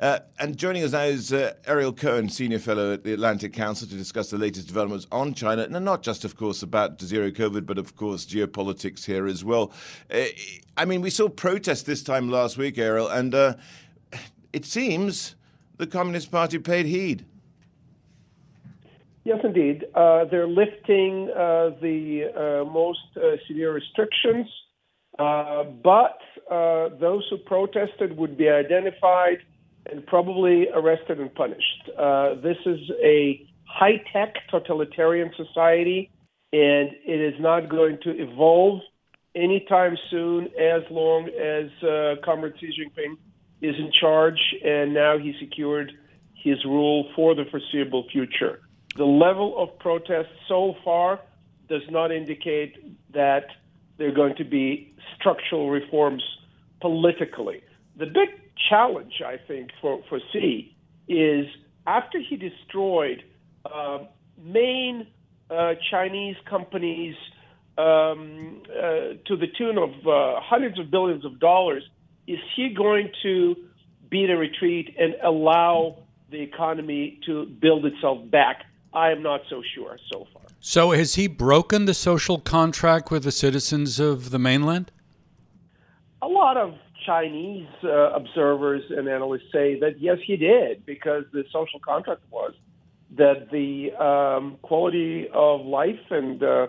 Uh, and joining us now is uh, Ariel Cohen, Senior Fellow at the Atlantic Council, to discuss the latest developments on China, and not just, of course, about zero COVID, but of course, geopolitics here as well. Uh, I mean, we saw protests this time last week, Ariel, and uh, it seems the Communist Party paid heed. Yes, indeed. Uh, they're lifting uh, the most severe restrictions, but those who protested would be identified and probably arrested and punished. Uh, this is a high tech totalitarian society, and it is not going to evolve anytime soon as long as uh, Comrade Xi Jinping is in charge, and now he secured his rule for the foreseeable future. The level of protest so far does not indicate that there are going to be structural reforms politically. The big challenge, I think, for, for is after he destroyed uh, main uh, Chinese companies um, uh, to the tune of uh, hundreds of billions of dollars, is he going to beat a retreat and allow the economy to build itself back? I am not so sure so far. So, has he broken the social contract with the citizens of the mainland? A lot of Chinese uh, observers and analysts say that yes, he did, because the social contract was that the um, quality of life and uh,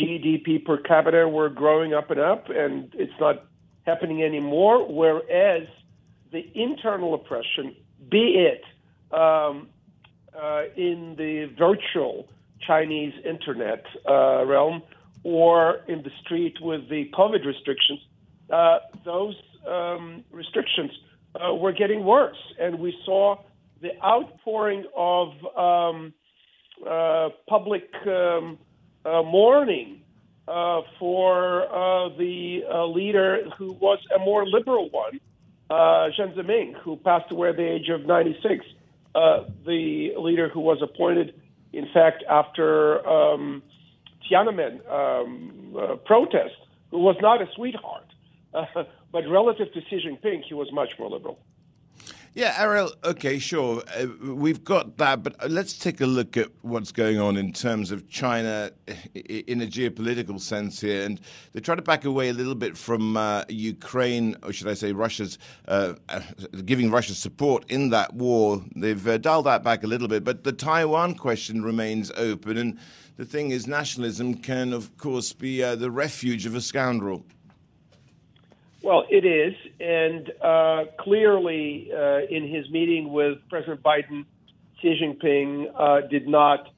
GDP per capita were growing up and up, and it's not happening anymore. Whereas the internal oppression, be it um, uh, in the virtual Chinese internet uh, realm or in the street with the COVID restrictions, uh, those um, restrictions uh, were getting worse, and we saw the outpouring of um, uh, public um, uh, mourning uh, for uh, the uh, leader who was a more liberal one, uh, Jiang Zemin, who passed away at the age of 96. the leader who was appointed, in fact, after um, Tiananmen um, protest, who was not a sweetheart. But relative to Xi Jinping, he was much more liberal. Yeah, Ariel, okay, sure. Uh, we've got that, but let's take a look at what's going on in terms of China in a geopolitical sense here. And they try to back away a little bit from uh, Ukraine, or should I say Russia's, uh, uh giving Russia support in that war. They've uh, dialed that back a little bit, but the Taiwan question remains open. And the thing is, nationalism can, of course, be uh, the refuge of a scoundrel. Well, it is, and uh, clearly, uh, in his meeting with President Biden, Xi Jinping uh, did not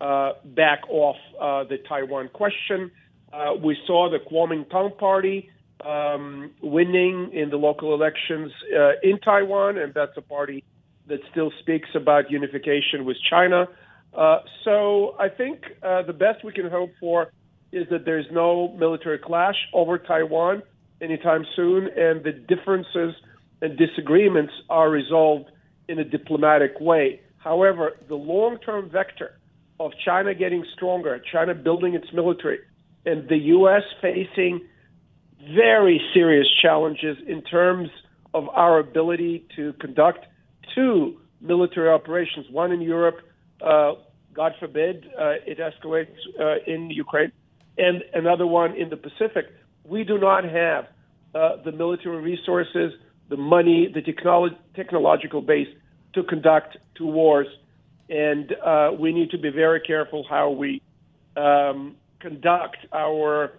uh, back off uh, the Taiwan question. Uh, we saw the Kuomintang Party um, winning in the local elections in Taiwan, and that's a party that still speaks about unification with China. so I think the best we can hope for is that there's no military clash over Taiwan anytime soon, and the differences and disagreements are resolved in a diplomatic way. However, the long term vector of China getting stronger, China building its military, and the U.S. facing very serious challenges in terms of our ability to conduct two military operations, one in Europe, uh, God forbid uh, it escalates uh, in Ukraine, and another one in the Pacific we do not have uh, the military resources, the money, the technolo- technological base to conduct two wars. And uh, we need to be very careful how we um, conduct our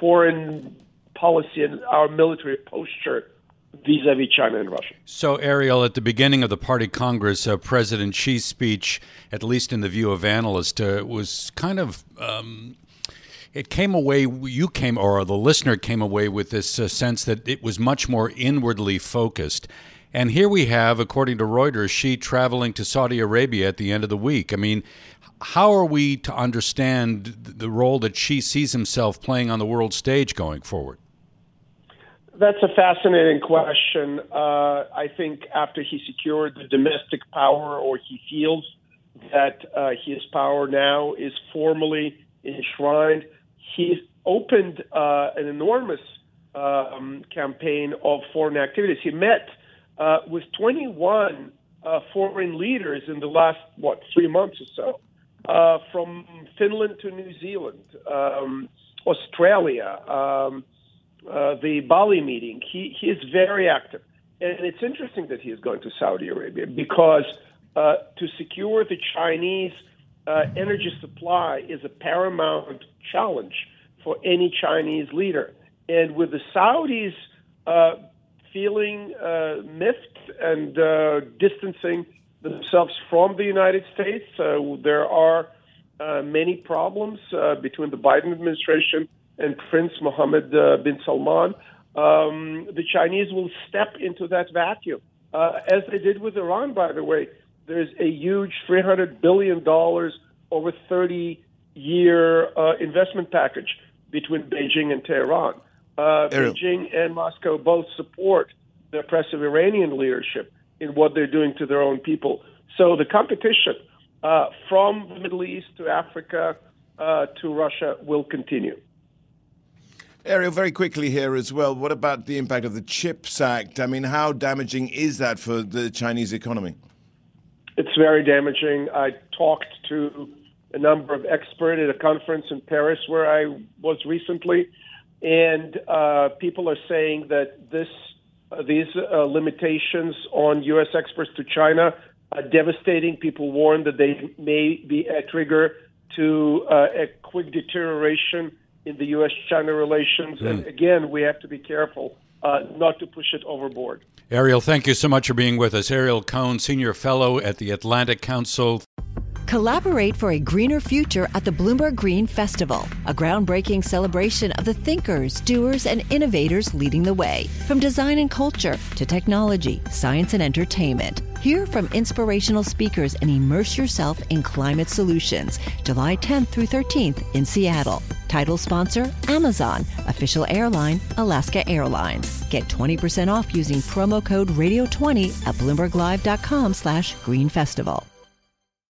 foreign policy and our military posture vis-a-vis China and Russia. So, Ariel, at the beginning of the party congress, uh, President Xi's speech, at least in the view of analysts, uh, was kind of. Um, it came away, you came, or the listener came away with this uh, sense that it was much more inwardly focused. And here we have, according to Reuters, Xi traveling to Saudi Arabia at the end of the week. I mean, how are we to understand the role that Xi sees himself playing on the world stage going forward? That's a fascinating question. Uh, I think after he secured the domestic power, or he feels that uh, his power now is formally enshrined, he's opened uh, an enormous um, campaign of foreign activities. He met uh, with 21 uh, foreign leaders in the last, what, three months or so, uh, from Finland to New Zealand, um, Australia. Um, uh, the Bali meeting, he, he is very active. And it's interesting that he is going to Saudi Arabia because uh, to secure the Chinese uh, energy supply is a paramount challenge for any Chinese leader. And with the Saudis uh, feeling uh, miffed and uh, distancing themselves from the United States, there are many problems between the Biden administration and Prince Mohammed uh, bin Salman, um, the Chinese will step into that vacuum, uh, as they did with Iran, by the way. There's a huge $300 billion over 30 year uh, investment package between Beijing and Tehran. Uh, Beijing and Moscow both support the oppressive Iranian leadership in what they're doing to their own people. So the competition uh, from the Middle East to Africa uh, to Russia will continue. Ariel, very quickly here as well. What about the impact of the CHIPS Act? I mean, how damaging is that for the Chinese economy? It's very damaging. I talked to a number of experts at a conference in Paris where I was recently, and uh, people are saying that this uh, these uh, limitations on U.S. exports to China are devastating. People warn that they may be a trigger to uh, a quick deterioration in the U.S. China relations. Mm. And again, we have to be careful uh, not to push it overboard. Ariel, thank you so much for being with us. Ariel Cohen, Senior Fellow at the Atlantic Council. Collaborate for a greener future at the Bloomberg Green Festival, a groundbreaking celebration of the thinkers, doers, and innovators leading the way. From design and culture to technology, science, and entertainment. Hear from inspirational speakers and immerse yourself in climate solutions. July 10th through 13th in Seattle. Title sponsor Amazon, official airline Alaska Airlines. Get 20% off using promo code radio20 at bloomberglive.com slash green festival.